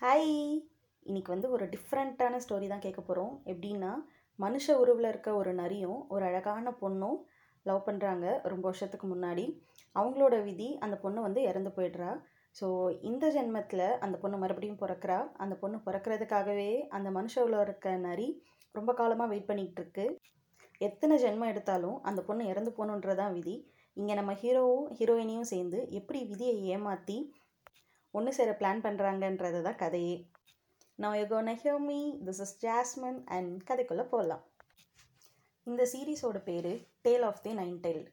Hi இன்னைக்கு வந்து ஒரு டிஃப்ரெண்ட்டான ஸ்டோரி தான் கேட்க போகிறோம் எப்படின்னா மனுஷ உருவில் இருக்க ஒரு நரியும் ஒரு அழகான பொண்ணும் லவ் பண்ணுறாங்க ரொம்ப வருஷத்துக்கு முன்னாடி. அவங்களோட விதி அந்த பொண்ணு வந்து இறந்து போயிடுறா. ஸோ இந்த ஜென்மத்தில் அந்த பொண்ணு மறுபடியும் பிறக்கிறா. அந்த பொண்ணு பிறக்கிறதுக்காகவே அந்த மனுஷ உருவில் இருக்க நரி ரொம்ப காலமாக வெயிட் பண்ணிகிட்டு இருக்கு எத்தனை ஜென்மம் எடுத்தாலும் அந்த பொண்ணு இறந்து போகணுன்றதான் விதி. இங்கே நம்ம ஹீரோவும் ஹீரோயினையும் சேர்ந்து எப்படி விதியை ஏமாற்றி ஒன்று சேர பிளான் பண்ணுறாங்கன்றது தான் கதையே நான் யூ கோன் திஸ் இஸ் ஜாஸ்மின் அண்ட் கதைக்குள்ளே போகலாம் இந்த சீரீஸோட பேர் tale of the nine tail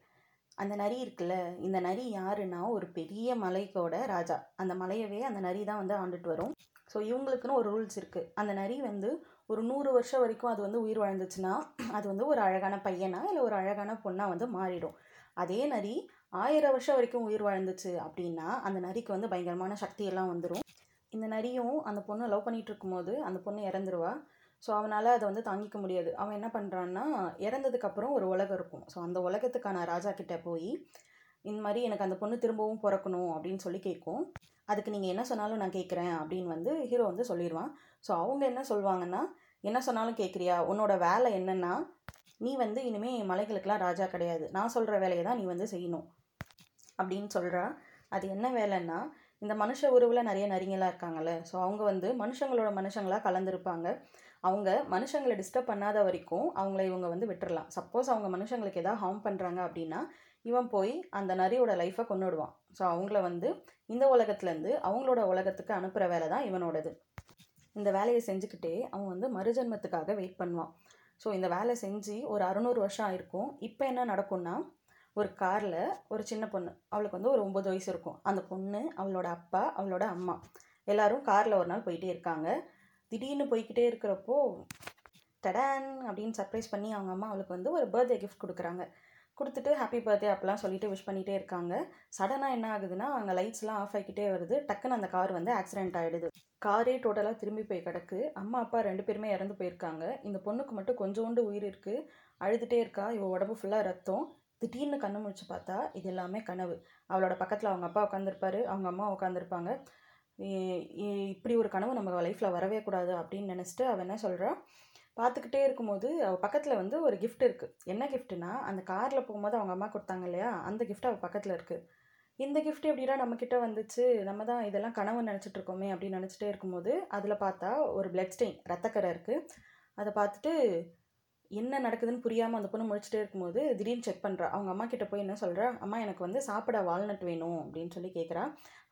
அந்த நரி இருக்குல்ல இந்த நரி யாருன்னா ஒரு பெரிய மலைக்கோட ராஜா. அந்த மலையவே அந்த நரி தான் வந்து ஆண்டுட்டு வரும். ஸோ இவங்களுக்குன்னு ஒரு ரூல்ஸ் இருக்குது அந்த நரி வந்து ஒரு நூறு வருஷம் வரைக்கும் அது வந்து உயிர் வாழ்ந்துச்சுன்னா அது வந்து ஒரு அழகான பையனா இல்லை ஒரு அழகான பொண்ணாக வந்து மாறிடும். அதே நரி ஆயிரம் வருஷம் வரைக்கும் உயிர் வாழ்ந்துச்சு அப்படின்னா அந்த நரிக்கு வந்து பயங்கரமான சக்தியெல்லாம் வந்துடும் இந்த நரியும் அந்த பொண்ணை லவ் பண்ணிகிட்டு இருக்கும்போது அந்த பொண்ணு இறந்துருவா. ஸோ அவனால் அதை வந்து தாங்கிக்க முடியாது. அவன் என்ன பண்ணுறான்னா இறந்ததுக்கப்புறம் ஒரு உலகம் இருக்கும். ஸோ அந்த உலகத்துக்கான ராஜா கிட்ட போய் இந்த மாதிரி எனக்கு அந்த பொண்ணு திரும்பவும் பிறக்கணும் அப்படின்னு சொல்லி கேட்கும். அதுக்கு நீங்கள் என்ன சொன்னாலும் நான் கேட்குறேன் அப்படின்னு வந்து ஹீரோ வந்து சொல்லிடுவான். ஸோ அவங்க என்ன சொல்லுவாங்கன்னா என்ன சொன்னாலும் கேட்குறியா? உன்னோட வேலை என்னென்னா நீ வந்து இனிமேல் மலைகளுக்கெல்லாம் ராஜா கிடையாது. நான் சொல்கிற வேலையை தான் நீ வந்து செய்யணும். அப்படின்னு சொல்கிறா அது என்ன வேலைன்னா இந்த மனுஷ உருவில் நிறைய நரிங்களாக இருக்காங்கல்ல. ஸோ அவங்க வந்து மனுஷங்களோட மனுஷங்களாக கலந்துருப்பாங்க. அவங்க மனுஷங்களை டிஸ்டர்ப் பண்ணாத வரைக்கும் அவங்கள இவங்க வந்து விட்டுறலாம். சப்போஸ் அவங்க மனுஷங்களுக்கு எதாவது ஹார்ம் பண்ணுறாங்க அப்படின்னா இவன் போய் அந்த நரியோட லைஃப்பை கொண்டுடுவான் ஸோ அவங்கள வந்து இந்த உலகத்துலேருந்து அவங்களோட உலகத்துக்கு அனுப்புகிற வேலை தான் இவனோடது. இந்த வேலையை செஞ்சுக்கிட்டே அவன் வந்து மறுஜன்மத்துக்காக வெயிட் பண்ணுவான். ஸோ இந்த வேலை செஞ்சு ஒரு அறுநூறு வருஷம் ஆயிருக்கும். இப்போ என்ன நடக்கும்னா ஒரு காரில் ஒரு சின்ன பொண்ணு. அவளுக்கு வந்து ஒரு ஒம்பது வயசு இருக்கும். அந்த பொண்ணு அவளோட அப்பா அவளோட அம்மா. எல்லாரும் காரில் ஒரு நாள் போயிட்டே இருக்காங்க. திடீர்னு போய்கிட்டே இருக்கிறப்போ டடான் அப்படின்னு சர்ப்ரைஸ் பண்ணி அவங்க அம்மா அவளுக்கு வந்து ஒரு பர்த்டே கிஃப்ட் கொடுக்குறாங்க. கொடுத்துட்டு ஹாப்பி பர்த்டே அப்பெல்லாம் சொல்லிட்டு விஷ் பண்ணிகிட்டே இருக்காங்க. சடனாக என்ன ஆகுதுன்னா அங்கே லைட்ஸ்லாம் ஆஃப் ஆகிக்கிட்டே வருது. டக்குன்னு அந்த கார் வந்து ஆக்சிடென்ட் ஆகிடுது காரே டோட்டலாக திரும்பி போய் கிடக்கு. அம்மா அப்பா ரெண்டு பேருமே இறந்து போயிருக்காங்க. இந்த பொண்ணுக்கு மட்டும் கொஞ்சோண்டு உயிர் இருக்குது அழுதுகிட்டே இருக்கா. இவ உடம்பு ஃபுல்லாக ரத்தம். திடீர்னு கண்ணு முழிச்சு பார்த்தா இது எல்லாமே கனவு. அவளோட பக்கத்தில் அவங்க அப்பா உட்காந்துருப்பாரு அவங்க அம்மா உட்காந்துருப்பாங்க இப்படி ஒரு கனவு நம்ம லைஃப்பில் வரவே கூடாது அப்படின்னு நினச்சிட்டு அவள் என்ன சொல்கிறான் பார்த்துக்கிட்டே இருக்கும்போது அவள் பக்கத்தில் வந்து ஒரு கிஃப்ட் இருக்குது என்ன கிஃப்ட்டுனா அந்த காரில் போகும்போது அவங்க அம்மா கொடுத்தாங்க இல்லையா? அந்த கிஃப்ட் அவள் பக்கத்தில் இருக்குது இந்த கிஃப்ட் எப்படிடா நம்மக்கிட்ட வந்துச்சு? நம்ம தான் இதெல்லாம் கனவு நினச்சிட்டு இருக்கோமே அப்படின்னு நினச்சிட்டே இருக்கும்போது அதில் பார்த்தா ஒரு பிளட் ஸ்டெயின் ரத்தக்கரை இருக்குது அதை பார்த்துட்டு என்ன நடக்குதுன்னு புரியாமல் அந்த பொண்ணு முடிச்சுட்டே இருக்கும்போது திடீர்னு செக் பண்ணுறா அவங்க அம்மா கிட்ட போய் என்ன சொல்கிறா அம்மா எனக்கு வந்து சாப்பிட வால்நட் வேணும் அப்படின்னு சொல்லி கேட்குறா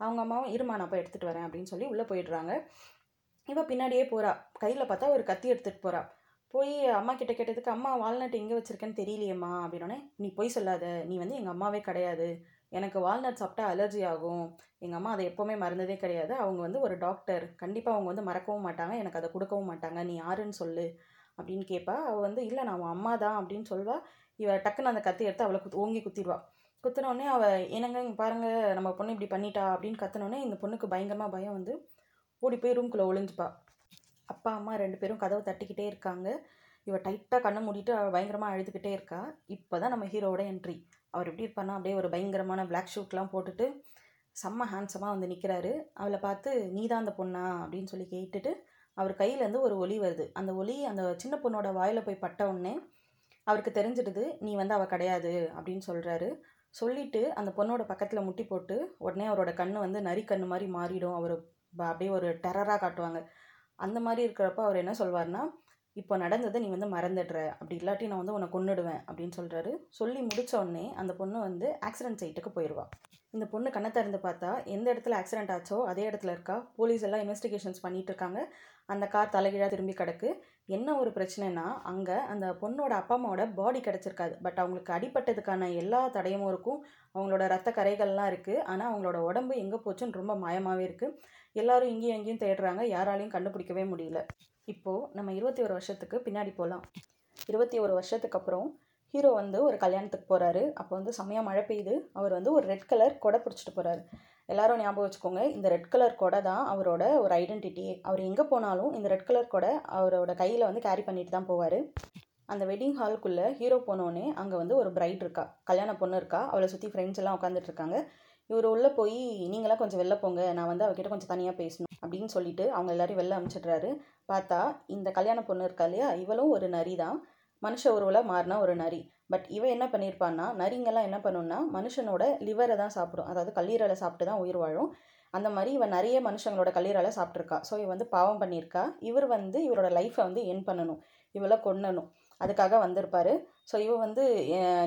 அவங்க அம்மாவும் இருமா நான் போய் எடுத்துகிட்டு வரேன் அப்படின்னு சொல்லி உள்ளே போயிடுறாங்க. இவள் பின்னாடியே போகிறா கையில் பார்த்தா ஒரு கத்தி எடுத்துகிட்டு போகிறா போய் அம்மா கிட்ட கேட்டதுக்கு அம்மா வால்நட் எங்கே வச்சுருக்கேன்னு தெரியலையம்மா அப்படின்னோடனே நீ போய் சொல்லாத. நீ வந்து எங்கள் அம்மாவே கிடையாது. எனக்கு வால்நட் சாப்பிட்டா அலர்ஜி ஆகும். எங்கள் அம்மா அதை எப்போவுமே மறந்ததே கிடையாது. அவங்க வந்து ஒரு டாக்டர் கண்டிப்பாக அவங்க வந்து மறக்கவும் மாட்டாங்க. எனக்கு அதை கொடுக்கவும் மாட்டாங்க. நீ யாருன்னு சொல்லு. அப்படின்னு கேட்பா. அவள் வந்து இல்லை நான் அவன் அம்மா தான் அப்படின்னு சொல்வா. இவள் டக்குன்னு அந்த கத்தி எடுத்து அவளை குத் ஓங்கி குத்திடுவா. குத்தினோடனே அவள் என்னங்க இங்கே பாருங்கள் நம்ம பொண்ணு இப்படி பண்ணிட்டா அப்படின்னு கத்தினோடனே இந்த பொண்ணுக்கு பயங்கரமாக பயம் வந்து ஓடி போய் ரூம்குள்ளே ஒளிஞ்சுப்பா. அப்பா அம்மா ரெண்டு பேரும் கதவை தட்டிக்கிட்டே இருக்காங்க. இவள் டைட்டாக கண்ணை மூடிட்டு அவள் பயங்கரமாக அழுதுகிட்டே இருக்கா. இப்போ தான் நம்ம ஹீரோவோட என்ட்ரி அவர் எப்படி இருப்பார்னா அப்படியே ஒரு பயங்கரமான பிளாக் ஷூட்லாம் போட்டுட்டு செம்ம ஹேண்ட்ஸமாக வந்து நிற்கிறாரு அவளை பார்த்து நீ தான் அந்த பொண்ணா? அப்படின்னு சொல்லி கேட்டுட்டு அவர் கையிலேருந்து ஒரு ஒலி வருது. அந்த ஒலி அந்த சின்ன பொண்ணோட வாயில் போய் பட்ட உடனே அவருக்கு தெரிஞ்சிடுது நீ வந்து அவள் கிடையாது அப்படின்னு சொல்கிறாரு சொல்லிவிட்டு அந்த பொண்ணோட பக்கத்தில் முட்டி போட்டு உடனே அவரோட கண் வந்து நரி கண் மாதிரி மாறிடும். அவர் அப்படியே ஒரு டெரராக காட்டுவாங்க. அந்த மாதிரி இருக்கிறப்ப அவர் என்ன சொல்வார்னா இப்போ நடந்ததை நீ வந்து மறந்துடுற. அப்படி இல்லாட்டி நான் வந்து உன்னை கொன்னுடுவேன் அப்படின்னு சொல்கிறாரு சொல்லி முடித்த உடனே அந்த பொண்ணு வந்து ஆக்சிடென்ட் சைட்டுக்கு போயிடுவா இந்த பொண்ணு கண்ணை திறந்து பார்த்தா எந்த இடத்துல ஆக்சிடென்ட் ஆச்சோ அதே இடத்துல இருக்கா. போலீஸ் எல்லாம் இன்வெஸ்டிகேஷன்ஸ் பண்ணிட்டு இருக்காங்க. அந்த கார் தலைகீழாக திரும்பி கிடக்கு. என்ன ஒரு பிரச்சனைனா அங்கே அந்த பொண்ணோட அப்பா அம்மாவோட பாடி கிடச்சிருக்காது. பட் அவங்களுக்கு அடிப்பட்டதுக்கான எல்லா தடையமும் இருக்கும். அவங்களோட ரத்த கரைகள்லாம் இருக்குது ஆனால் அவங்களோட உடம்பு எங்கே போச்சுன்னு ரொம்ப மாயமாகவே இருக்குது எல்லாரும் இங்கேயும் எங்கேயும் தேடுறாங்க. யாராலையும் கண்டுபிடிக்கவே முடியல. இப்போது நம்ம இருபத்தி ஒரு வருஷத்துக்கு பின்னாடி போகலாம் இருபத்தி ஒரு வருஷத்துக்கு அப்புறம் ஹீரோ வந்து ஒரு கல்யாணத்துக்கு போகிறாரு அப்போ வந்து செம்மையாக மழை பெய்யுது. அவர் வந்து ஒரு ரெட் கலர் கொடை பிடிச்சிட்டு போகிறாரு எல்லாரும் ஞாபகம் வச்சுக்கோங்க இந்த ரெட் கலர் கொடை தான் அவரோட ஒரு ஐடென்டிட்டியே அவர் எங்கே போனாலும் இந்த ரெட் கலர் கொடை அவரோட கையில் வந்து கேரி பண்ணிட்டு தான் போவார். அந்த வெட்டிங் ஹாலுக்குள்ளே ஹீரோ போனோடனே அங்கே வந்து ஒரு பிரைட் இருக்கா கல்யாண பொண்ணு இருக்கா. அவளை சுற்றி ஃப்ரெண்ட்ஸ் எல்லாம் உட்காந்துட்டு இருக்காங்க. இவர் உள்ளே போய் நீங்களாம் கொஞ்சம் வெளில போங்க நான் வந்து அவகிட்ட கொஞ்சம் தனியாக பேசணும் அப்படின்னு சொல்லிட்டு அவங்க எல்லாரையும் வெளில அனுப்பிச்சிடுறாரு பார்த்தா இந்த கல்யாண பொண்ணு இருக்கா இல்லையா? இவளும் ஒரு நரி தான். மனுஷ உருவில் மாறினா ஒரு நரி. பட் இவன் என்ன பண்ணியிருப்பான்னா நரிங்கெல்லாம் என்ன பண்ணுன்னா மனுஷனோட லிவரை தான் சாப்பிடும். அதாவது கல்லீரலை சாப்பிட்டு தான் உயிர் வாழும். அந்த மாதிரி இவன் நிறைய மனுஷங்களோட கல்லீரலை சாப்பிட்ருக்கா ஸோ இவ வந்து பாவம் பண்ணியிருக்கா. இவர் வந்து இவரோட லைஃப்பை வந்து என் பண்ணணும். இவளை கொன்னணும். அதுக்காக வந்திருப்பார். ஸோ இவ வந்து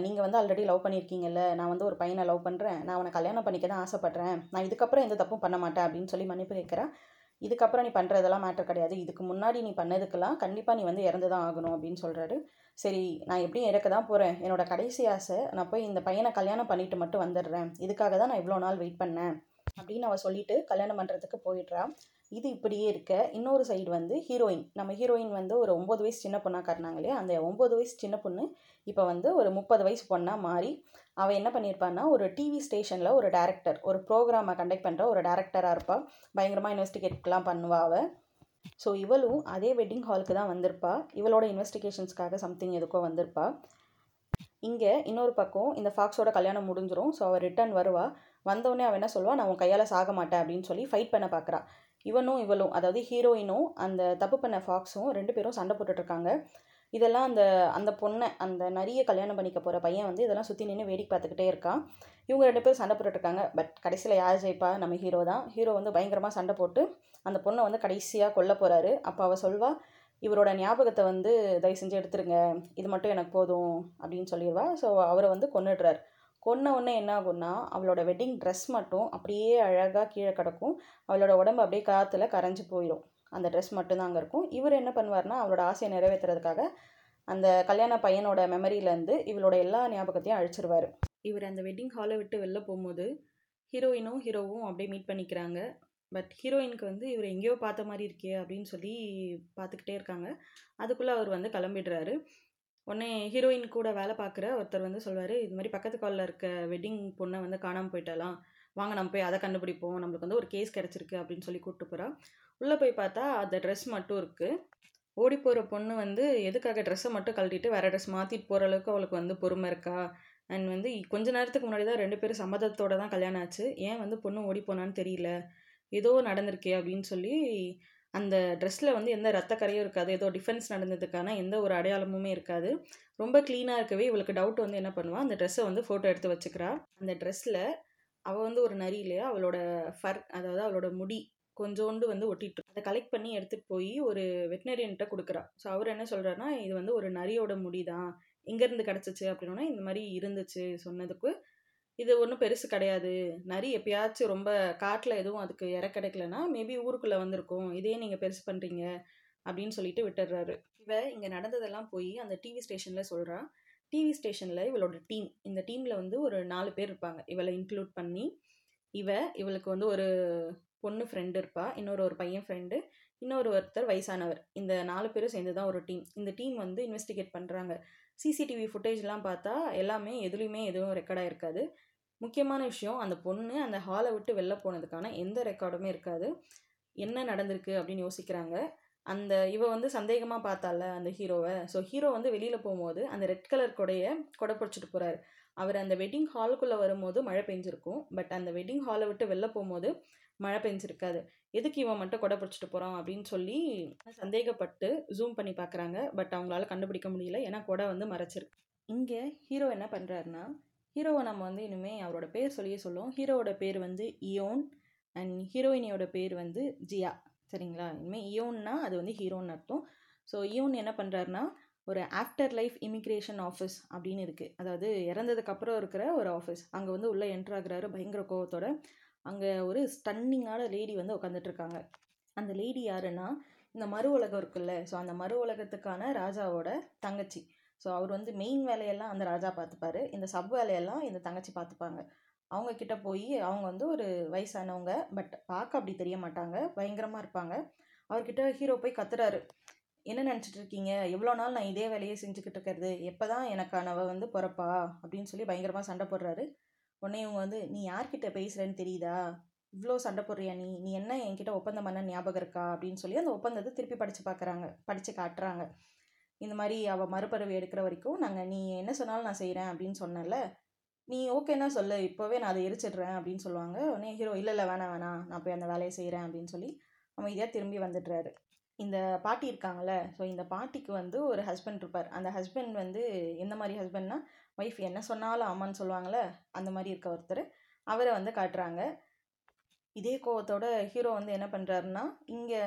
நீங்கள் வந்து ஆல்ரெடி லவ் பண்ணியிருக்கீங்கல்ல நான் வந்து ஒரு பையனை லவ் பண்ணுறேன் நான் அவனை கல்யாணம் பண்ணிக்க தான் ஆசைப்பட்றேன். நான் இதுக்கப்புறம் எந்த தப்பும் பண்ண மாட்டேன். அப்படின்னு சொல்லி மன்னிப்பு கேட்குறேன் இதுக்கப்புறம் நீ பண்ணுறதெல்லாம் மேட்டர் கிடையாது. இதுக்கு முன்னாடி நீ பண்ணதுக்கெல்லாம் கண்டிப்பாக நீ வந்து இறந்து தான் ஆகணும். அப்படின்னு சொல்கிறாரு சரி நான் எப்படியும் இறக்க தான் போகிறேன் என்னோட கடைசி ஆசை நான் போய் இந்த பையனை கல்யாணம் பண்ணிட்டு மட்டும் வந்துடுறேன். இதுக்காக தான் நான் இவ்வளோ நாள் வெயிட் பண்ணேன். அப்படின்னு அவள் சொல்லிட்டு கல்யாணம் பண்ணுறதுக்கு போயிடுறா. இது இப்படியே இருக்க. இன்னொரு சைடு வந்து ஹீரோயின் நம்ம ஹீரோயின் வந்து ஒரு ஒம்பது வயசு சின்ன பொண்ணாக காட்டினாங்க இல்லையா? அந்த ஒம்பது வயசு சின்ன பொண்ணு இப்போ வந்து ஒரு முப்பது வயசு பொண்ணாக மாறி அவள் என்ன பண்ணியிருப்பான்னா ஒரு டிவி ஸ்டேஷனில் ஒரு டேரக்டர் ஒரு ப்ரோக்ராமை கண்டக்ட் பண்ணுற ஒரு டேரக்டராக இருப்பாள் பயங்கரமாக இன்வெஸ்டிகேட்லாம் பண்ணுவா அவள் ஸோ இவளும் அதே வெட்டிங் ஹாலுக்கு தான் வந்திருப்பா. இவளோட இன்வெஸ்டிகேஷன்ஸ்க்காக சம்திங் எதுக்கோ வந்திருப்பா. இங்கே இன்னொரு பக்கம் இந்த ஃபாக்ஸோட கல்யாணம் முடிஞ்சிரும். ஸோ அவள் ரிட்டர்ன் வருவா. வந்தோடனே அவன் என்ன சொல்லுவா? நான் உன் கையால் சாக மாட்டேன் அப்படின்னு சொல்லி ஃபைட் பண்ண பார்க்குறா இவனும் இவளும் அதாவது ஹீரோயினும் அந்த தப்பு பண்ண ஃபாக்ஸும் ரெண்டு பேரும் சண்டை போட்டுட்ருக்காங்க. இதெல்லாம் அந்த அந்த பொண்ணை அந்த நிறைய கல்யாணம் பண்ணிக்க போகிற பையன் வந்து இதெல்லாம் சுற்றி நின்று வேடிக்கை பார்த்துக்கிட்டே இருக்கான். இவங்க ரெண்டு பேரும் சண்டை போட்டுட்ருக்காங்க. பட் கடைசியில் யார் ஜெயிப்பா? நம்ம ஹீரோ தான். ஹீரோ வந்து பயங்கரமாக சண்டை போட்டு அந்த பொண்ணை வந்து கடைசியாக கொல்ல போகிறாரு அப்போ அவள் சொல்வா இவரோட ஞாபகத்தை வந்து தயவு செஞ்சு எடுத்துருங்க. இது மட்டும் எனக்கு போதும். அப்படின்னு சொல்லிடுவா ஸோ அவரை வந்து கொன்னுடுறார். கொன்ன உடனே என்ன ஆகும்னா அவளோட வெட்டிங் ட்ரெஸ் மட்டும் அப்படியே அழகாக கீழே கிடக்கும். அவளோட உடம்பு அப்படியே காற்றுல கரைஞ்சி போயிடும் அந்த ட்ரெஸ் மட்டும்தான் அங்கே இருக்கும். இவர் என்ன பண்ணுவார்னா அவளோட ஆசையை நிறைவேற்றுறதுக்காக அந்த கல்யாண பையனோட மெமரியிலேருந்து இவளோட எல்லா ஞாபகத்தையும் அழிச்சிருவார். இவர் அந்த வெட்டிங் ஹாலை விட்டு வெளில போகும்போது ஹீரோயினும் ஹீரோவும் அப்படியே மீட் பண்ணிக்கிறாங்க. பட் ஹீரோயினுக்கு வந்து இவர் எங்கேயோ பார்த்த மாதிரி இருக்கே அப்படின்னு சொல்லி பார்த்துக்கிட்டே இருக்காங்க. அதுக்குள்ளே அவர் வந்து கிளம்பிடுறாரு. உடனே ஹீரோயின் கூட வேலை பார்க்குற ஒருத்தர் வந்து சொல்வார் இது மாதிரி பக்கத்து காலில் இருக்க வெட்டிங் பொண்ணை வந்து காணாமல் போயிட்டாலாம் வாங்க நம்ம போய் அதை கண்டுபிடிப்போம். நம்மளுக்கு வந்து ஒரு கேஸ் கிடச்சிருக்கு அப்படின்னு சொல்லி கூப்பிட்டு போகிறான் உள்ளே போய் பார்த்தா அந்த ட்ரெஸ் மட்டும் இருக்குது ஓடி போகிற பொண்ணு வந்து எதுக்காக ட்ரெஸ்ஸை மட்டும் கழட்டிட்டு வேறு ட்ரெஸ் மாற்றிட்டு போகிற அளவுக்கு அவளுக்கு வந்து பொறுமை இருக்கா? அண்ட் வந்து கொஞ்ச நேரத்துக்கு முன்னாடி தான் ரெண்டு பேரும் சம்மதத்தோட தான் கல்யாணம் ஆச்சு. ஏன் வந்து பொண்ணு ஓடி போனான்னு தெரியல. ஏதோ நடந்திருக்கே அப்படின்னு சொல்லி அந்த ட்ரெஸ்ஸில் வந்து எந்த ரத்த கரையும் இருக்காது. ஏதோ டிஃபென்ஸ் நடந்ததுக்கான எந்த ஒரு அடையாளமுமே இருக்காது. ரொம்ப க்ளீனாக இருக்கவே இவளுக்கு டவுட் வந்து என்ன பண்ணுவாள் அந்த ட்ரெஸ்ஸை வந்து ஃபோட்டோ எடுத்து வச்சுக்கிறா. அந்த ட்ரெஸ்ஸில் அவள் வந்து ஒரு நரி இல்லையா? அவளோட ஃபர் அதாவது அவளோட முடி கொஞ்சோண்டு வந்து ஒட்டிட்டு அதை கலெக்ட் பண்ணி எடுத்துகிட்டு போய் ஒரு வெட்டினரியன்ட்ட கொடுக்குறா. ஸோ அவர் என்ன சொல்கிறாருன்னா இது வந்து ஒரு நரியோட முடி தான் எங்கேருந்து கிடச்சிச்சு அப்படின்னா இந்த மாதிரி இருந்துச்சு சொன்னதுக்கு இது ஒன்றும் பெருசு கிடையாது. நரி எப்பயாச்சும் ரொம்ப காட்டில் எதுவும் அதுக்கு இற கிடைக்கலன்னா மேபி ஊருக்குள்ளே வந்திருக்கும். இதே நீங்கள் பெருசு பண்ணுறீங்க அப்படின்னு சொல்லிட்டு விட்டுடுறாரு. இவ இங்கே நடந்ததெல்லாம் போய் அந்த டிவி ஸ்டேஷனில் சொல்கிறான் டிவி ஸ்டேஷனில் இவளோட டீம் இந்த டீமில் வந்து ஒரு நாலு பேர் இருப்பாங்க. இவளை இன்க்ளூட் பண்ணி இவ இவளுக்கு வந்து ஒரு பொண்ணு ஃப்ரெண்டு இருப்பா. இன்னொரு ஒரு பையன் ஃப்ரெண்டு இன்னொரு ஒருத்தர் வயசானவர். இந்த நாலு பேரும் சேர்ந்து தான் ஒரு டீம் இந்த டீம் வந்து இன்வெஸ்டிகேட் பண்ணுறாங்க சிசிடிவி ஃபுட்டேஜ்லாம் பார்த்தா எல்லாமே எதுலேயுமே எதுவும் ரெக்கார்டாக இருக்காது. முக்கியமான விஷயம் அந்த பொண்ணு அந்த ஹாலை விட்டு வெளில போனதுக்கான எந்த ரெக்கார்டுமே இருக்காது. என்ன நடந்திருக்கு அப்படின்னு யோசிக்கிறாங்க. அந்த இவ வந்து சந்தேகமாக பார்த்தால அந்த ஹீரோவை ஸோ ஹீரோ வந்து வெளியில் போகும்போது அந்த ரெட் கலர் கொடையை கொடை பிடிச்சிட்டு போகிறாரு அவர் அந்த வெட்டிங் ஹாலுக்குள்ளே வரும்போது மழை பெஞ்சிருக்கும். பட் அந்த வெட்டிங் ஹாலை விட்டு வெளில போகும்போது மழை பெஞ்சிருக்காது. எதுக்கு இவன் மட்டும் கொடை பிடிச்சிட்டு போகிறான் அப்படின்னு சொல்லி சந்தேகப்பட்டு ஜூம் பண்ணி பார்க்குறாங்க. பட் அவங்களால கண்டுபிடிக்க முடியல. ஏன்னா கொடை வந்து மறைச்சிருக்கு. இங்கே ஹீரோ என்ன பண்ணுறாருன்னா ஹீரோவை நம்ம வந்து இனிமேல் அவரோட பேர் சொல்லியே சொல்லுவோம். ஹீரோவோட பேர் வந்து இயோன் அண்ட் ஹீரோயினியோட பேர் வந்து ஜியா சரிங்களா? இனிமேல் இயோன்னா அது வந்து ஹீரோன்னு அர்த்தம். ஸோ இயோன் என்ன பண்ணுறாருனா ஒரு ஆஃப்டர் லைஃப் இமிக்ரேஷன் ஆஃபீஸ் அப்படின்னு இருக்குது அதாவது இறந்ததுக்கப்புறம் இருக்கிற ஒரு ஆஃபீஸ் அங்கே வந்து உள்ளே என்ட்ராகிறாரு பயங்கர கோவத்தோட. அங்கே ஒரு ஸ்டன்னிங்கான லேடி வந்து உட்காந்துட்ருக்காங்க அந்த லேடி யாருன்னா இந்த மறு உலகம் இருக்குல்ல. ஸோ அந்த மறு உலகத்துக்கான ராஜாவோட தங்கச்சி. ஸோ அவர் வந்து மெயின் வேலையெல்லாம் அந்த ராஜா பார்த்துப்பாரு இந்த சப் வேலையெல்லாம் இந்த தங்கச்சி பார்த்துப்பாங்க அவங்க கிட்ட போய் அவங்க வந்து ஒரு வயசானவங்க பட் பார்க்க அப்படி தெரிய மாட்டாங்க. பயங்கரமாக இருப்பாங்க. அவர்கிட்ட ஹீரோ போய் கத்துறாரு. என்ன நினச்சிட்டு இருக்கீங்க? எவ்வளோ நாள் நான் இதே வேலையை செஞ்சுக்கிட்டு இருக்கிறது. எப்போ தான் எனக்கானவ வந்து பிறப்பா? அப்படின்னு சொல்லி பயங்கரமாக சண்டை போடுறாரு. உடனே இவங்க வந்து நீ யார்கிட்ட பேசுகிறேன்னு தெரியுதா? இவ்வளோ சண்டை போடுறியா நீ? நீ என்ன என்கிட்ட ஒப்பந்தம் பண்ண ஞாபகம் இருக்கா? அப்படின்னு சொல்லி அந்த ஒப்பந்தத்தை திருப்பி படித்து பார்க்குறாங்க படித்து காட்டுறாங்க. இந்த மாதிரி அவள் மறுபறவை எடுக்கிற வரைக்கும் நாங்கள் நீ என்ன சொன்னாலும் நான் செய்கிறேன் அப்படின்னு சொன்னல நீ ஓகேன்னா சொல்லு இப்போவே நான் அதை எரிச்சிடுறேன் அப்படின்னு சொல்லுவாங்க. உடனே ஹீரோ இல்லை இல்லை வேணாம் வேணாம் நான் போய் அந்த வேலையை செய்கிறேன் அப்படின்னு சொல்லி அமைதியாக திரும்பி வந்துடுறாரு. இந்த பாட்டி இருக்காங்கல்ல ஸோ இந்த பாட்டிக்கு வந்து ஒரு ஹஸ்பண்ட் இருப்பார். அந்த ஹஸ்பண்ட் வந்து எந்த மாதிரி ஹஸ்பண்ட்னா ஒய்ஃப் என்ன சொன்னாலும் ஆமான்னு சொல்லுவாங்களே அந்த மாதிரி இருக்க ஒருத்தர். அவரை வந்து காட்டுறாங்க. இதே கோவத்தோட ஹீரோ வந்து என்ன பண்ணுறாருன்னா இங்கே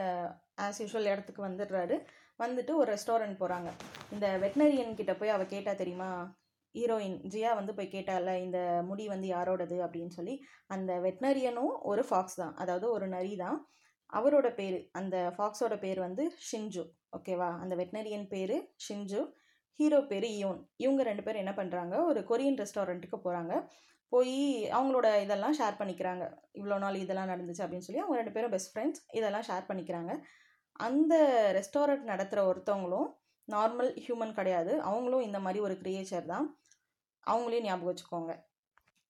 ஆஸ் யூஷுவல் இடத்துக்கு வந்துடுறாரு. வந்துட்டு ஒரு ரெஸ்டாரண்ட் போகிறாங்க இந்த வெட்டினரியன் கிட்ட போய் அவள் கேட்டா தெரியுமா? ஹீரோயின் ஜியா வந்து போய் கேட்டால இந்த முடி வந்து யாரோடது? அப்படின்னு சொல்லி அந்த வெட்னரியனும் ஒரு ஃபாக்ஸ் தான். அதாவது ஒரு நரி தான். அவரோட பேர் அந்த ஃபாக்ஸோட பேர் வந்து ஷின்ஜு ஓகேவா அந்த வெட்னரியன் பேர் ஷின்ஜு ஹீரோ பேர் இயோன் இவங்க ரெண்டு பேரும் என்ன பண்ணுறாங்க ஒரு கொரியன் ரெஸ்டாரண்ட்டுக்கு போகிறாங்க போய் அவங்களோட இதெல்லாம் ஷேர் பண்ணிக்கிறாங்க. இவ்வளோ நாள் இதெல்லாம் நடந்துச்சு அப்படின்னு சொல்லி அவங்க ரெண்டு பேரும் பெஸ்ட் ஃப்ரெண்ட்ஸ் இதெல்லாம் ஷேர் பண்ணிக்கிறாங்க. அந்த ரெஸ்டாரண்ட் நடத்துகிற ஒருத்தவங்களும் நார்மல் ஹியூமன் கிடையாது. அவங்களும் இந்த மாதிரி ஒரு கிரியேச்சர் தான். அவங்களையும் ஞாபகம் வச்சுக்கோங்க.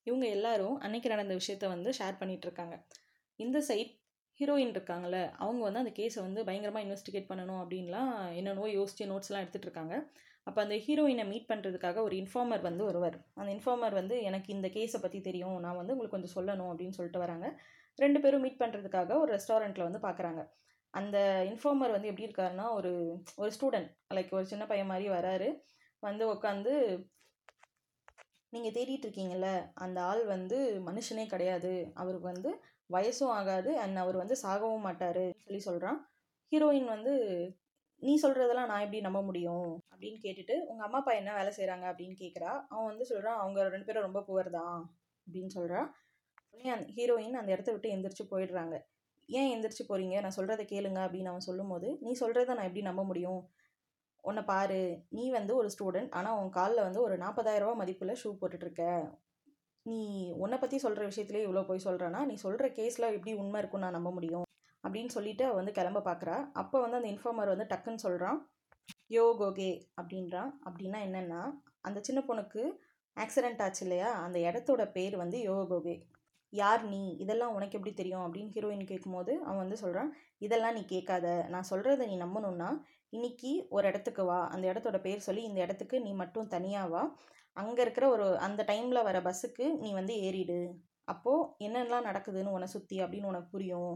இவங்க எல்லாரும் அன்னைக்கு நடந்த விஷயத்த வந்து ஷேர் பண்ணிகிட்ருக்காங்க இந்த சைட் ஹீரோயின் இருக்காங்கல்ல அவங்க வந்து அந்த கேஸை வந்து பயங்கரமாக இன்வெஸ்டிகேட் பண்ணணும் அப்படின்லாம் என்னென்னவோ யோசிச்சு நோட்ஸ்லாம் எடுத்துகிட்டு இருக்காங்க. அப்போ அந்த ஹீரோயினை மீட் பண்ணுறதுக்காக ஒரு இன்ஃபார்மர் வந்து வருவார் அந்த இன்ஃபார்மர் வந்து எனக்கு இந்த கேஸை பற்றி தெரியும். நான் வந்து உங்களுக்கு கொஞ்சம் சொல்லணும் அப்படின்னு சொல்லிட்டு வராங்க. ரெண்டு பேரும் மீட் பண்ணுறதுக்காக ஒரு ரெஸ்டாரண்ட்டில் வந்து பார்க்குறாங்க அந்த இன்ஃபார்மர் வந்து எப்படி இருக்காருன்னா ஒரு ஒரு ஸ்டூடெண்ட். லைக் ஒரு சின்ன பையன் மாதிரி வராரு. வந்து உட்காந்து நீங்கள் தேடிட்டு இருக்கீங்கல்ல அந்த ஆள் வந்து மனுஷனே கிடையாது. அவருக்கு வந்து வயசும் ஆகாது அண்ட் அவர் வந்து சாகவும் மாட்டார். சொல்லி சொல்கிறான் ஹீரோயின் வந்து நீ சொல்கிறதெல்லாம் நான் எப்படி நம்ப முடியும்? அப்படின்னு கேட்டுட்டு உங்கள் அம்மா அப்பா என்ன வேலை செய்கிறாங்க அப்படின்னு கேட்குறா அவன் வந்து சொல்கிறான் அவங்க ரெண்டு பேரும் ரொம்ப புவர் தான். அப்படின்னு சொல்கிறான் உடனே அந்த ஹீரோயின் அந்த இடத்த விட்டு எந்திரிச்சு போயிடுறாங்க. ஏன் எந்திரிச்சு போகிறீங்க நான் சொல்கிறத கேளுங்க அப்படின்னு அவன் சொல்லும்போது நீ சொல்கிறத நான் எப்படி நம்ப முடியும்? உன்னை பாரு நீ வந்து ஒரு ஸ்டூடெண்ட் ஆனால் உன் காலில் வந்து ஒரு நாற்பதாயிரரூபா மதிப்பில் ஷூ போட்டுட்ருக்க நீ உன்னை பற்றி சொல்கிற விஷயத்துலேயே இவ்வளோ போய் சொல்கிறேன்னா நீ சொல்கிற கேஸில் எப்படி உண்மை இருக்கும் நான் நம்ப முடியும்? அப்படின்னு சொல்லிட்டு அவள் வந்து கிளம்ப பார்க்குறா அப்போ வந்து அந்த இன்ஃபார்மர் வந்து டக்குன்னு சொல்கிறான் யோ கோகே அப்படின்றான். அப்படின்னா என்னென்னா அந்த சின்ன பொண்ணுக்கு ஆக்சிடென்ட் ஆச்சு இல்லையா? அந்த இடத்தோட பேர் வந்து யோகோகே யார் நீ? இதெல்லாம் உனக்கு எப்படி தெரியும்? அப்படின்னு ஹீரோயின் கேட்கும்போது அவன் வந்து சொல்கிறான் இதெல்லாம் நீ கேட்காத. நான் சொல்கிறத நீ நம்பணும்னா இன்னைக்கு ஒரு இடத்துக்கு வா. அந்த இடத்தோட பேர் சொல்லி இந்த இடத்துக்கு நீ மட்டும் தனியாக வா. அங்கே இருக்கிற ஒரு அந்த டைமில் வர பஸ்ஸுக்கு நீ வந்து ஏறிடு. அப்போது என்னென்னலாம் நடக்குதுன்னு உன்னை சுற்றி அப்படின்னு உனக்கு புரியும்.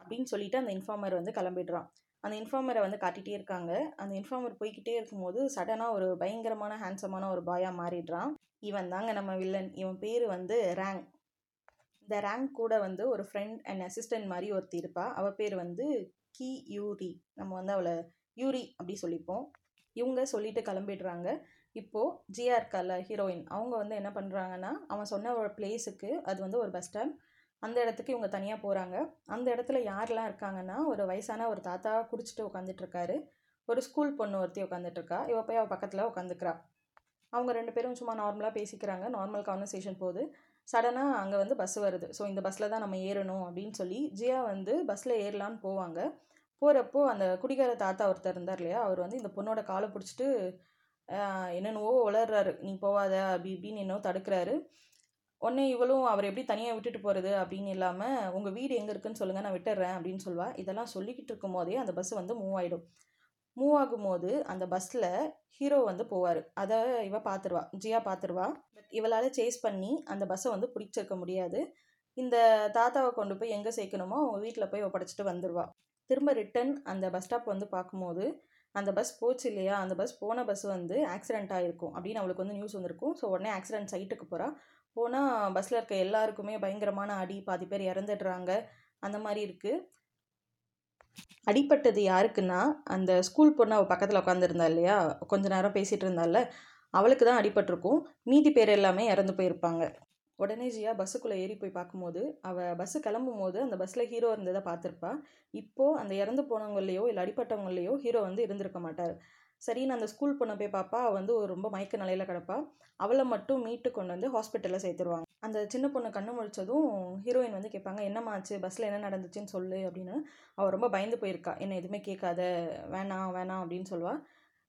அப்படின்னு சொல்லிட்டு அந்த இன்ஃபார்மர் வந்து கிளம்பிடுறான். அந்த இன்ஃபார்மரை வந்து காட்டிகிட்டே இருக்காங்க. அந்த இன்ஃபார்மர் போய்கிட்டே இருக்கும்போது சடனாக ஒரு பயங்கரமான ஹேண்ட்ஸமான ஒரு பாயாக மாறிடுறான். இவன் தாங்க நம்ம வில்லன் இவன் பேர் வந்து ரேங் இந்த ரேங்க் கூட வந்து ஒரு ஃப்ரெண்ட் அண்ட் அசிஸ்டன்ட் மாதிரி ஒருத்தி இருப்பா. அவள் பேர் வந்து கி. யூரி. நம்ம வந்து அவளை யூரி அப்படி சொல்லிப்போம். இவங்க சொல்லிட்டு கிளம்பிடுறாங்க. இப்போது ஜிஆர் இருக்கால ஹீரோயின் அவங்க வந்து என்ன பண்ணுறாங்கன்னா அவன் சொன்ன ஒரு பிளேஸுக்கு அது வந்து ஒரு பஸ் ஸ்டாண்ட் அந்த இடத்துக்கு இவங்க தனியாக போகிறாங்க அந்த இடத்துல யாரெல்லாம் இருக்காங்கன்னா ஒரு வயசான ஒரு தாத்தா குடிச்சிட்டு உட்காந்துட்ருக்காரு ஒரு ஸ்கூல் பொண்ணு ஒருத்தி உட்காந்துட்ருக்கா இவள் இவ போய் அவள் பக்கத்தில் உட்காந்துக்கிறா அவங்க ரெண்டு பேரும் சும்மா நார்மலாக பேசிக்கிறாங்க. நார்மல் கான்வர்சேஷன் போகுது. சடனாக அங்கே வந்து பஸ் வருது. ஸோ இந்த பஸ்ஸில் தான் நம்ம ஏறணும் அப்படின்னு சொல்லி ஜியா வந்து பஸ்ஸில் ஏறலான்னு போவாங்க. போகிறப்போ அந்த குடிகார தாத்தா ஒருத்தர் இருந்தார் இல்லையா? அவர் வந்து இந்த பொண்ணோட காலை பிடிச்சிட்டு என்னென்னவோ வளர்றாரு நீ போவாத. அப்படி இப்படின்னு என்னவோ தடுக்கிறாரு. உடனே இவளும் அவர் எப்படி தனியாக விட்டுட்டு போகிறது அப்படின்னு இல்லாமல் உங்கள் வீடு எங்கே இருக்குன்னு சொல்லுங்கள் நான் விட்டுறேன். அப்படின்னு சொல்வா இதெல்லாம் சொல்லிக்கிட்டு இருக்கும் போதே அந்த பஸ் வந்து மூவ் ஆகிடும் மூவ் ஆகும்போது அந்த பஸ்ஸில் ஹீரோ வந்து போவார். அதை இவ பார்த்துருவா ஜியா பார்த்துருவா பட் இவளால் சேஸ் பண்ணி அந்த பஸ்ஸை வந்து பிடிச்சிருக்க முடியாது. இந்த தாத்தாவை கொண்டு போய் எங்கே சேர்க்கணுமோ அவங்க வீட்டில் போய் ஒப்படைச்சிட்டு வந்துடுவா திரும்ப ரிட்டன் அந்த பஸ் ஸ்டாப் வந்து பார்க்கும்போது அந்த பஸ் போச்சு இல்லையா? அந்த பஸ் போன பஸ் வந்து ஆக்சிடென்ட் ஆகிருக்கும் அப்படின்னு அவளுக்கு வந்து நியூஸ் வந்திருக்கும். ஸோ உடனே ஆக்சிடென்ட் சைட்டுக்கு போகிறா போனால் பஸ்ஸில் இருக்க எல்லாருக்குமே பயங்கரமான அடி பாதி பேர் இறந்துடுறாங்க. அந்த மாதிரி இருக்குது அடிப்பட்டது யாருக்குன்னா அந்த ஸ்கூல் பொண்ணு அவள் பக்கத்தில் உட்காந்துருந்தா இல்லையா? கொஞ்ச நேரம் பேசிகிட்டு இருந்தால அவளுக்கு தான் அடிபட்டிருக்கும். மீதி பேர் எல்லாமே இறந்து போயிருப்பாங்க. உடனே ஜியா பஸ்ஸுக்குள்ளே ஏறி போய் பார்க்கும்போது அவள் பஸ்ஸு கிளம்பும் போது அந்த பஸ்ஸில் ஹீரோ இருந்ததை பார்த்துருப்பா. இப்போது அந்த இறந்து போனவங்களையோ இல்லை அடிப்பட்டவங்களையோ ஹீரோ வந்து இருந்திருக்க மாட்டார். சரின்னு அந்த ஸ்கூல் பொண்ணை போய் பார்ப்பா வந்து ஒரு ரொம்ப மயக்க நிலையில் கிடப்பா. அவளை மட்டும் மீட்டு கொண்டு வந்து ஹாஸ்பிட்டலில் சேர்த்துருவாங்க. அந்த சின்ன பொண்ணு கண்ணு முழிச்சதும் ஹீரோயின் வந்து கேட்பாங்க என்னம்மா ஆச்சு? பஸ்ஸில் என்ன நடந்துச்சுன்னு சொல்லு அப்படின்னு. அவள் ரொம்ப பயந்து போயிருக்கா. என்ன எதுவுமே கேட்காத. வேணாம் வேணாம் அப்படின்னு சொல்லுவாள்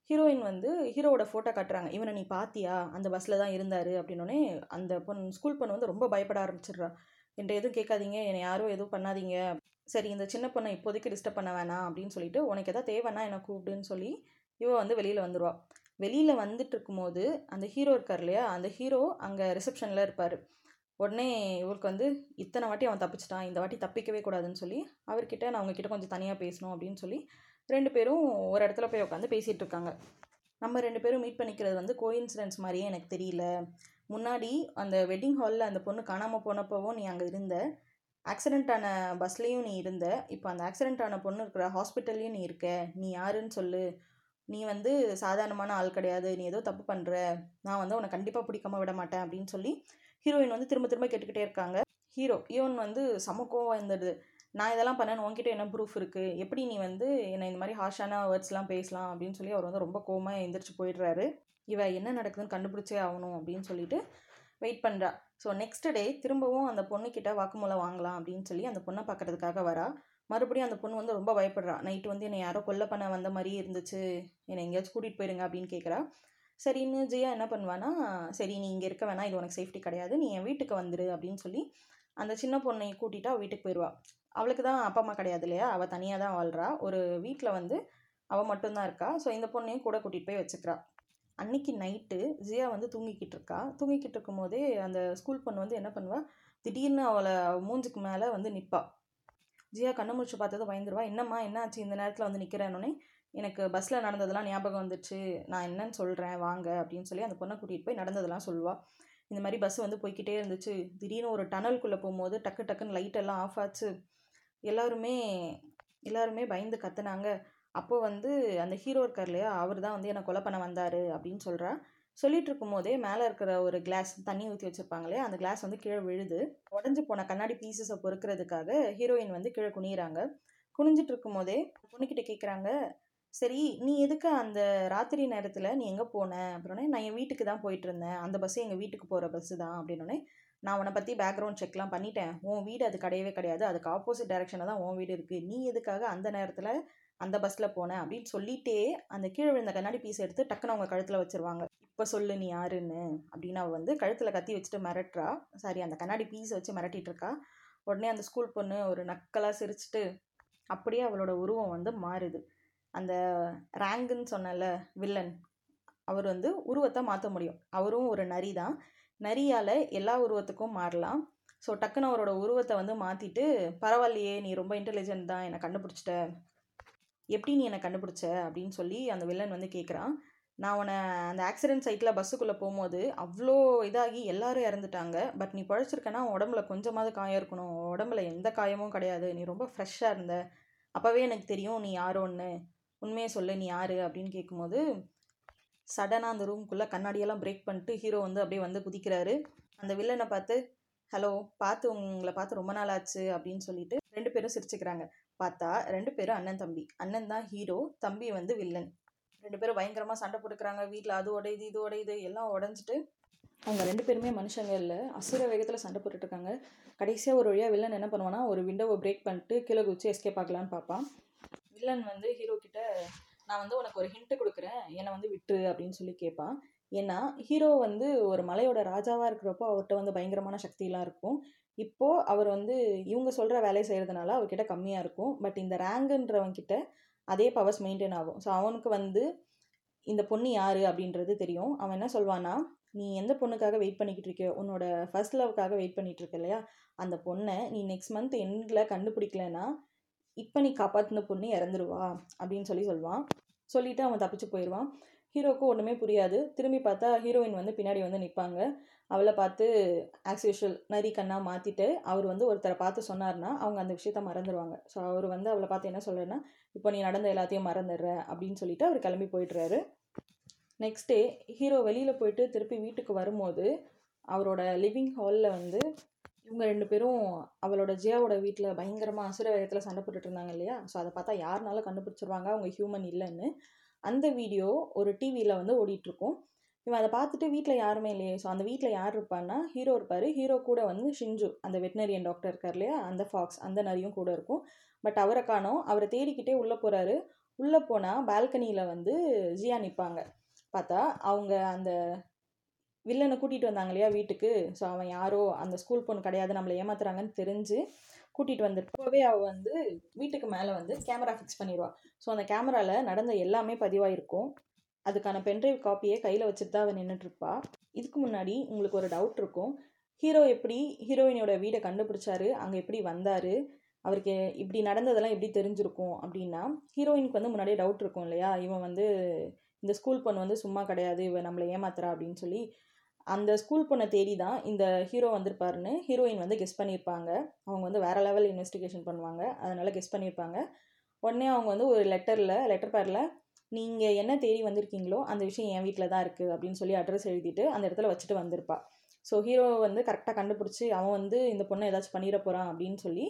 ஹீரோயின் வந்து ஹீரோவோட ஃபோட்டோ காட்டுறாங்க. இவனை நீ பாத்தியா? அந்த பஸ்ஸில் தான் இருந்தார் அப்படின்னோடனே அந்த பொண்ணு ஸ்கூல் பொண்ணு வந்து ரொம்ப பயப்பட ஆரம்பிச்சிடுறா. என்கிட்ட எதுவும் கேட்காதீங்க. என்னை யாரும் எதுவும் பண்ணாதீங்க. சரி இந்த சின்ன பொண்ணை இப்போதைக்கு டிஸ்டர்ப் பண்ண வேணாம் அப்படின்னு சொல்லிட்டு உனக்கு எதாவது தேவைன்னா என்னை கூப்பிடுன்னு சொல்லி இவ வந்து வெளியில் வந்துடுவா வெளியில் வந்துட்டு இருக்கும்போது அந்த ஹீரோ இருக்கார் இல்லையா? அந்த ஹீரோ அங்கே ரிசப்ஷனில் இருப்பார். உடனே இவருக்கு வந்து இத்தனை வாட்டி அவன் தப்பிச்சிட்டான் இந்த வாட்டி தப்பிக்கவே கூடாதுன்னு சொல்லி அவர்கிட்ட நான் உங்ககிட்ட கொஞ்சம் தனியாக பேசணும் அப்படின்னு சொல்லி ரெண்டு பேரும் ஒரு இடத்துல போய் உட்காந்து பேசிகிட்டு இருக்காங்க. நம்ம ரெண்டு பேரும் மீட் பண்ணிக்கிறது வந்து கோயின்சிடென்ஸ் மாதிரியே எனக்கு தெரியல. முன்னாடி அந்த வெட்டிங் ஹாலில் அந்த பொண்ணு காணாமல் போனப்போவும் நீ அங்கே இருந்த ஆக்சிடெண்ட் ஆன பஸ்லேயும் நீ இருந்த இப்போ அந்த ஆக்சிடெண்ட் ஆன பொண்ணு இருக்கிற ஹாஸ்பிட்டல்லையும் நீ இருக்க நீ யாருன்னு சொல்லு நீ வந்து சாதாரணமான ஆள் கிடையாது நீ ஏதோ தப்பு பண்ணுற நான் வந்து உன்னை கண்டிப்பாக பிடிக்காம விட மாட்டேன் அப்படின்னு சொல்லி ஹீரோயின் வந்து திரும்ப திரும்ப கேட்டுக்கிட்டே இருக்காங்க. ஹீரோ ஈவன் வந்து செம கோவம் இருந்தது நான் இதெல்லாம் பண்ணேன்னு உன்கிட்ட என்ன ப்ரூஃப் இருக்குது எப்படி நீ வந்து என்னை இந்த மாதிரி ஹார்ஷான வேர்ட்ஸ்லாம் பேசலாம் அப்படின்னு சொல்லி அவர் வந்து ரொம்ப கோவமாக எந்திரிச்சு போயிடுறாரு. இவ என்ன நடக்குதுன்னு கண்டுபிடிச்சே ஆகணும் அப்படின்னு சொல்லிட்டு வெயிட் பண்ணுறா ஸோ நெக்ஸ்ட் டே திரும்பவும் அந்த பொண்ணுக்கிட்ட வாக்குமூலம் வாங்கலாம் அப்படின்னு சொல்லி அந்த பொண்ணை பார்க்கறதுக்காக வரா. மறுபடியும் அந்த பொண்ணு வந்து ரொம்ப பயப்படுறா. நைட்டு வந்து என்னை யாரோ கொல்ல பண்ண வந்த மாதிரியே இருந்துச்சு. என்னை எங்கேயாச்சும் கூட்டிகிட்டு போயிருங்க அப்படின்னு கேட்குறா சரின்னு ஜியா என்ன பண்ணுவானா சரி நீ இங்கே இருக்க வேணாம். இது உனக்கு சேஃப்டி கிடையாது. நீ என் வீட்டுக்கு வந்துடு அப்படின்னு சொல்லி அந்த சின்ன பொண்ணை கூட்டிகிட்டு அவள் வீட்டுக்கு போயிடுவா அவளுக்கு தான் அப்பா அம்மா கிடையாது இல்லையா? அவள் தனியாக தான் வாழ்கிறா ஒரு வீட்டில் வந்து அவள் மட்டும்தான் இருக்கா. ஸோ இந்த பொண்ணையும் கூட கூட்டிகிட்டு போய் வச்சுக்கிறா. அன்னைக்கு நைட்டு ஜியா வந்து தூங்கிக்கிட்டு இருக்கா. தூங்கிக்கிட்டு இருக்கும் போதே அந்த ஸ்கூல் பொண்ணு வந்து என்ன பண்ணுவா? திடீர்னு அவளை மூஞ்சுக்கு மேலே வந்து நிற்பா ஜியா கண்ணு முடிச்சு பார்த்தது பயந்துருவா என்னம்மா என்னாச்சு? இந்த நேரத்தில் வந்து நிற்கிறேன்னொன்னே எனக்கு பஸ்ஸில் நடந்ததெல்லாம் ஞாபகம் வந்துச்சு. நான் என்னன்னு சொல்கிறேன் வாங்க அப்படின்னு சொல்லி அந்த பொண்ணை கூட்டிகிட்டு போய் நடந்ததெல்லாம் சொல்லுவாள் இந்த மாதிரி பஸ் வந்து போய்க்கிட்டே இருந்துச்சு. திடீர்னு ஒரு டனல்குள்ளே போகும்போது டக்கு டக்குன்னு லைட் எல்லாம் ஆஃப் ஆச்சு. எல்லாருமே எல்லாருமே பயந்து கத்துனாங்க. அப்போது வந்து அந்த ஹீரோ இருக்கார் இல்லையா அவர் தான் வந்து என்னை கொலை பண்ண வந்தார் அப்படின்னு சொல்கிறா சொல்லிட்டு இருக்கும்போதே மேலே இருக்கிற ஒரு கிளாஸ் தண்ணி ஊற்றி வச்சுருப்பாங்களே அந்த கிளாஸ் வந்து கீழே விழுது. உடஞ்சி போன கண்ணாடி பீசஸை பொறுக்கிறதுக்காக ஹீரோயின் வந்து கீழே குனிகிறாங்க குனிஞ்சிட்டு இருக்கும்போதே பொண்ணுக்கிட்ட கேட்குறாங்க சரி நீ எதுக்கு அந்த ராத்திரி நேரத்தில் நீ எங்கே போன? அப்படின்னே நான் என் வீட்டுக்கு தான் போயிட்டு இருந்தேன் அந்த பஸ்ஸு எங்கள் வீட்டுக்கு போகிற பஸ்ஸு தான். அப்படின்னோடனே நான் உன்னை பற்றி பேக்ரவுண்ட் செக்லாம் பண்ணிட்டேன். உன் வீடு அது கிடையவே கிடையாது. அதுக்கு ஆப்போசிட் டைரக்ஷனில் தான் உன் வீடு இருக்குது நீ எதுக்காக அந்த நேரத்தில் அந்த பஸ்ஸில் போனேன் அப்படின்னு சொல்லிட்டே அந்த கீழே விழுந்த கண்ணாடி பீஸ் எடுத்து டக்குன்னு அவங்க கழுத்தில் வச்சுருவாங்க. இப்போ சொல்லு நீ யாருன்னு அப்படின்னு அவள் வந்து கழுத்தில் கத்தி வச்சுட்டு மிரட்டுறா. சாரி அந்த கண்ணாடி பீஸை வச்சு மிரட்டிட்டு இருக்கா உடனே அந்த ஸ்கூல் பொண்ணு ஒரு நக்கலாக சிரிச்சிட்டு அப்படியே அவளோட உருவம் வந்து மாறுது. அந்த ரேங்குன்னு சொன்னல வில்லன் அவர் வந்து உருவத்தை மாற்ற முடியும். அவரும் ஒரு நரி தான். நரியால் எல்லா உருவத்துக்கும் மாறலாம். ஸோ டக்குன்னு அவரோட உருவத்தை வந்து மாற்றிட்டு பரவாயில்லையே நீ ரொம்ப இன்டெலிஜென்ட் தான் என்னை கண்டுபிடிச்சிட்ட. எப்படி நீ என்னை கண்டுபிடிச்ச? அப்படின்னு சொல்லி அந்த வில்லன் வந்து கேட்குறான் நான் உன்னை அந்த ஆக்சிடென்ட் சைட்டில் பஸ்ஸுக்குள்ளே போகும்போது அவ்வளோ இதாகி எல்லாரும் இறந்துட்டாங்க. பட் நீ பழச்சிருக்கனா உடம்புல கொஞ்சமாவது காயம் இருக்கணும். உடம்புல எந்த காயமும் கிடையாது. நீ ரொம்ப ஃப்ரெஷ்ஷாக இருந்த. அப்போவே எனக்கு தெரியும் நீ யாரோன்னு உண்மையை சொல்லு நீ யார்? அப்படின்னு கேட்கும்போது சடனாக அந்த ரூம்குள்ளே கண்ணாடியெல்லாம் பிரேக் பண்ணிட்டு ஹீரோ வந்து அப்படியே வந்து குதிக்கிறாரு. அந்த வில்லனை பார்த்து ஹலோ பார்த்து உங்களை பார்த்து ரொம்ப நாள் ஆச்சு அப்படின்னு சொல்லிட்டு ரெண்டு பேரும் சிரிச்சுக்கிறாங்க. பார்த்தா ரெண்டு பேரும் அண்ணன் தம்பி. அண்ணன் தான் ஹீரோ தம்பி வந்து வில்லன் ரெண்டு பேரும் பயங்கரமாக சண்டை போட்டுக்கிறாங்க. வீட்டில் அது உடையுது இது உடையுது எல்லாம் உடஞ்சிட்டு அவங்க ரெண்டு பேருமே மனுஷங்க இல்லை. அசுர வேகத்தில் சண்டை போட்டுட்ருக்காங்க. கடைசியாக ஒரு வழியாக வில்லன் என்ன பண்ணுவான்னா ஒரு விண்டோவை பிரேக் பண்ணிட்டு கீழே குச்சி எஸ்கேப் ஆகலான்னு பார்ப்பான். வில்லன் வந்து ஹீரோ கிட்ட நான் வந்து உனக்கு ஒரு ஹிண்ட்டு கொடுக்குறேன். என்னை வந்து விட்டு அப்படின்னு சொல்லி கேட்பான். ஏன்னா ஹீரோ வந்து ஒரு மலையோட ராஜாவாக இருக்கிறப்போ அவர்கிட்ட வந்து பயங்கரமான சக்தியெலாம் இருக்கும். இப்போது அவர் வந்து இவங்க சொல்கிற வேலையை செய்கிறதுனால அவர்கிட்ட கம்மியாக இருக்கும். பட் இந்த ரேங்குன்றவங்கிட்ட அதே பவர்ஸ் மெயின்டைன் ஆகும். ஸோ அவனுக்கு வந்து இந்த பொண்ணு யார் அப்படின்றது தெரியும். அவன் என்ன சொல்வான்னா நீ எந்த பொண்ணுக்காக வெயிட் பண்ணிக்கிட்டு இருக்க உன்னோட ஃபர்ஸ்ட் லவ்க்காக வெயிட் பண்ணிகிட்டு இருக்க இல்லையா? அந்த பொண்ணை நீ நெக்ஸ்ட் மந்த் எண்டில் கண்டுபிடிக்கலன்னா இப்போ நீ காப்பாற்றின பொண்ணு இறந்துருவா அப்படின்னு சொல்லி சொல்லுவான் சொல்லிவிட்டு அவன் தப்பிச்சு போயிடுவான். ஹீரோக்கு ஒன்றுமே புரியாது. திரும்பி பார்த்தா ஹீரோயின் வந்து பின்னாடி வந்து நிற்பாங்க அவளை பார்த்து ஆஸ் யூஷுவல் நரி கண்ணாக மாற்றிட்டு அவர் வந்து ஒருத்தரை பார்த்து சொன்னார்னா அவங்க அந்த விஷயத்த மறந்துடுவாங்க ஸோ அவர் வந்து அவளை பார்த்து என்ன சொல்கிறேன்னா இப்போ நீ நடந்த எல்லாத்தையும் மறந்துடுற அப்படின்னு சொல்லிட்டு அவர் கிளம்பி போயிட்டுறாரு நெக்ஸ்ட் டே ஹீரோ வெளியில் போயிட்டு திருப்பி வீட்டுக்கு வரும்போது அவரோட லிவிங் ஹாலில் வந்து இவங்க ரெண்டு பேரும் அவளோட ஜியாவோட வீட்டில் பயங்கரமாக அசுர வேகத்தில் சண்டை போட்டுட்டு இருந்தாங்க இல்லையா? ஸோ அதை பார்த்தா யாருனாலும் கண்டுபிடிச்சிருவாங்க அவங்க ஹியூமன் இல்லைன்னு. அந்த வீடியோ ஒரு டிவியில் வந்து ஓடிட்டுருக்கும் இவன் அதை பார்த்துட்டு வீட்டில் யாருமே இல்லையே. ஸோ அந்த வீட்டில் யார் இருப்பான்னா ஹீரோ இருப்பார். ஹீரோ கூட வந்து ஷிஞ்சு அந்த வெட்டினரியன் டாக்டர் இருக்கார் இல்லையா? அந்த ஃபாக்ஸ் அந்த நரியும் கூட இருக்கும். பட் அவரை காணோம். அவரை தேடிக்கிட்டே உள்ளே போகிறாரு உள்ளே போனால் பால்கனியில் வந்து ஜியா நிற்பாங்க பார்த்தா அவங்க அந்த வில்லனை கூட்டிகிட்டு வந்தாங்க இல்லையா வீட்டுக்கு? ஸோ அவன் யாரோ அந்த ஸ்கூல் பொண்ணு கிடையாது நம்மளை ஏமாத்துறாங்கன்னு தெரிஞ்சு கூட்டிகிட்டு வந்துட்டோவே அவள் வந்து வீட்டுக்கு மேலே வந்து கேமரா ஃபிக்ஸ் பண்ணிடுவாள் ஸோ அந்த கேமராவில் நடந்த எல்லாமே பதிவாயிருக்கும். அதுக்கான பென்ட்ரைவ் காப்பியை கையில் வச்சுட்டு தான் அவன் நின்றுட்டுருப்பா இதுக்கு முன்னாடி உங்களுக்கு ஒரு டவுட் இருக்கும். ஹீரோ எப்படி ஹீரோயினோட வீடை கண்டுபிடிச்சாரு? அங்கே எப்படி வந்தார்? அவருக்கு இப்படி நடந்ததெல்லாம் எப்படி தெரிஞ்சிருக்கும் அப்படின்னா ஹீரோயினுக்கு வந்து முன்னாடியே டவுட் இருக்கும் இல்லையா? இவன் வந்து இந்த ஸ்கூல் பொண்ணு வந்து சும்மா கிடையாது இவன் நம்மளை ஏமாத்துறா அப்படின்னு சொல்லி. அந்த ஸ்கூல் பொண்ணை தேடி தான் இந்த ஹீரோ வந்திருப்பாருன்னு ஹீரோயின் வந்து கெஸ் பண்ணியிருப்பாங்க. அவங்க வந்து வேறு லெவல் இன்வெஸ்டிகேஷன் பண்ணுவாங்க. அதனால் கெஸ் பண்ணியிருப்பாங்க. உடனே அவங்க வந்து ஒரு லெட்டரில் லெட்டர் பேரில் நீங்கள் என்ன தேடி வந்திருக்கீங்களோ அந்த விஷயம் என் வீட்டில் தான் இருக்குது அப்படின்னு சொல்லி அட்ரஸ் எழுதிட்டு அந்த இடத்துல வச்சுட்டு வந்திருப்பா. ஸோ ஹீரோ வந்து கரெக்டாக கண்டுபிடிச்சி அவன் வந்து இந்த பொண்ணை ஏதாச்சும் பண்ணிட போகிறான் அப்படின்னு சொல்லி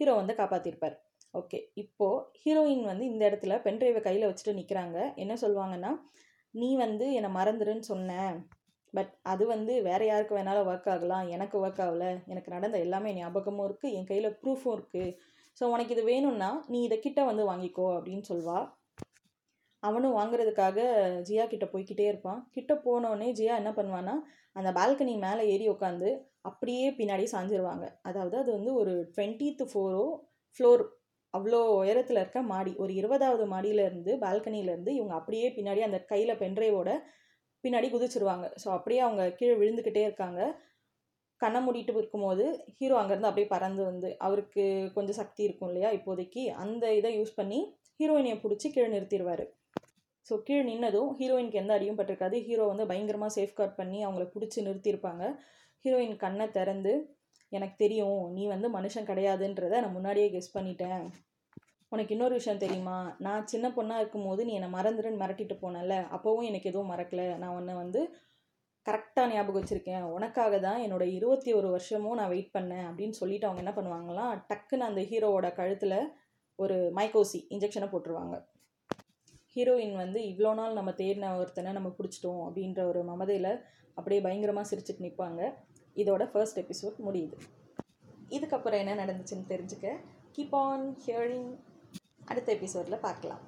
ஹீரோ வந்து காப்பாற்றிருப்பார் ஓகே இப்போது ஹீரோயின் வந்து இந்த இடத்துல பென்ட்ரைவை கையில் வச்சுட்டு நிற்கிறாங்க என்ன சொல்லுவாங்கன்னா நீ வந்து என்னை மறந்துடுன்னு சொன்ன. பட் அது வந்து வேறு யாருக்கு வேணாலும் ஒர்க் ஆகலாம். எனக்கு ஒர்க் ஆகலை. எனக்கு நடந்த எல்லாமே ஞாபகமும் இருக்குது என் கையில் ப்ரூஃபும் இருக்குது ஸோ உனக்கு இது வேணும்னா நீ இதை கிட்ட வந்து வாங்கிக்கோ அப்படின்னு சொல்வா. அவனும் வாங்குறதுக்காக ஜியா கிட்ட போய்கிட்டே இருப்பான். கிட்ட போனோடனே ஜியா என்ன பண்ணுவான்னா அந்த பால்கனி மேலே ஏறி உட்காந்து அப்படியே பின்னாடி சாஞ்சிருவாங்க. அதாவது அது வந்து ஒரு டுவெண்ட்டீத்து ஃபோரோ ஃப்ளோர் அவ்வளோ உயரத்தில் இருக்க மாடி. ஒரு இருபதாவது மாடியிலேருந்து பால்கனியிலேருந்து இவங்க அப்படியே பின்னாடி அந்த கையில் பென்ட்ரைவோட பின்னாடி குதிச்சிருவாங்க. ஸோ அப்படியே அவங்க கீழே விழுந்துக்கிட்டே இருக்காங்க. கண்ணை மூடிட்டு இருக்கும்போது ஹீரோ அங்கேருந்து அப்படியே பறந்து வந்து அவருக்கு கொஞ்சம் சக்தி இருக்கும் இல்லையா இப்போதைக்கு அந்த இதை யூஸ் பண்ணி ஹீரோயினியை பிடிச்சி கீழே நிறுத்திடுவார் ஸோ கீழே நின்னதும் ஹீரோயினுக்கு எந்த அடியும் பட்டிருக்காது. ஹீரோ வந்து பயங்கரமாக சேஃப்கார்ட் பண்ணி அவங்கள பிடிச்சி நிறுத்தியிருப்பாங்க. ஹீரோயின் கண்ணை திறந்து எனக்கு தெரியும் நீ வந்து மனுஷன் கிடையாதுன்றதை நான் முன்னாடியே கெஸ் பண்ணிட்டேன். உனக்கு இன்னொரு விஷயம் தெரியுமா? நான் சின்ன பொண்ணாக இருக்கும்போது நீ என்னை மறந்துடுன்னு மிரட்டிட்டு போனல அப்போவும் எனக்கு எதுவும் மறக்கலை. நான் உன்னை வந்து கரெக்டாக ஞாபகம் வச்சுருக்கேன். உனக்காக தான் என்னோட இருபத்தி ஒரு வருஷமும் நான் வெயிட் பண்ணேன். அப்படின்னு சொல்லிட்டு அவங்க என்ன பண்ணுவாங்களாம் டக்குன்னு அந்த ஹீரோவோட கழுத்தில் ஒரு மைக்கோசி இன்ஜெக்ஷனை போட்டுருவாங்க. ஹீரோயின் வந்து இவ்வளோ நாள் நம்ம தேடின ஒருத்தனை நம்ம பிடிச்சிட்டோம் அப்படின்ற ஒரு மமதையில் அப்படியே பயங்கரமாக சிரிச்சுட்டு நிற்பாங்க இதோட ஃபர்ஸ்ட் எபிசோட் முடியுது. இதுக்கப்புறம் என்ன நடந்துச்சுன்னு தெரிஞ்சுக்க. கீப் ஆன் ஹியரிங் அடுத்த எபிசோடில் பார்க்கலாம்.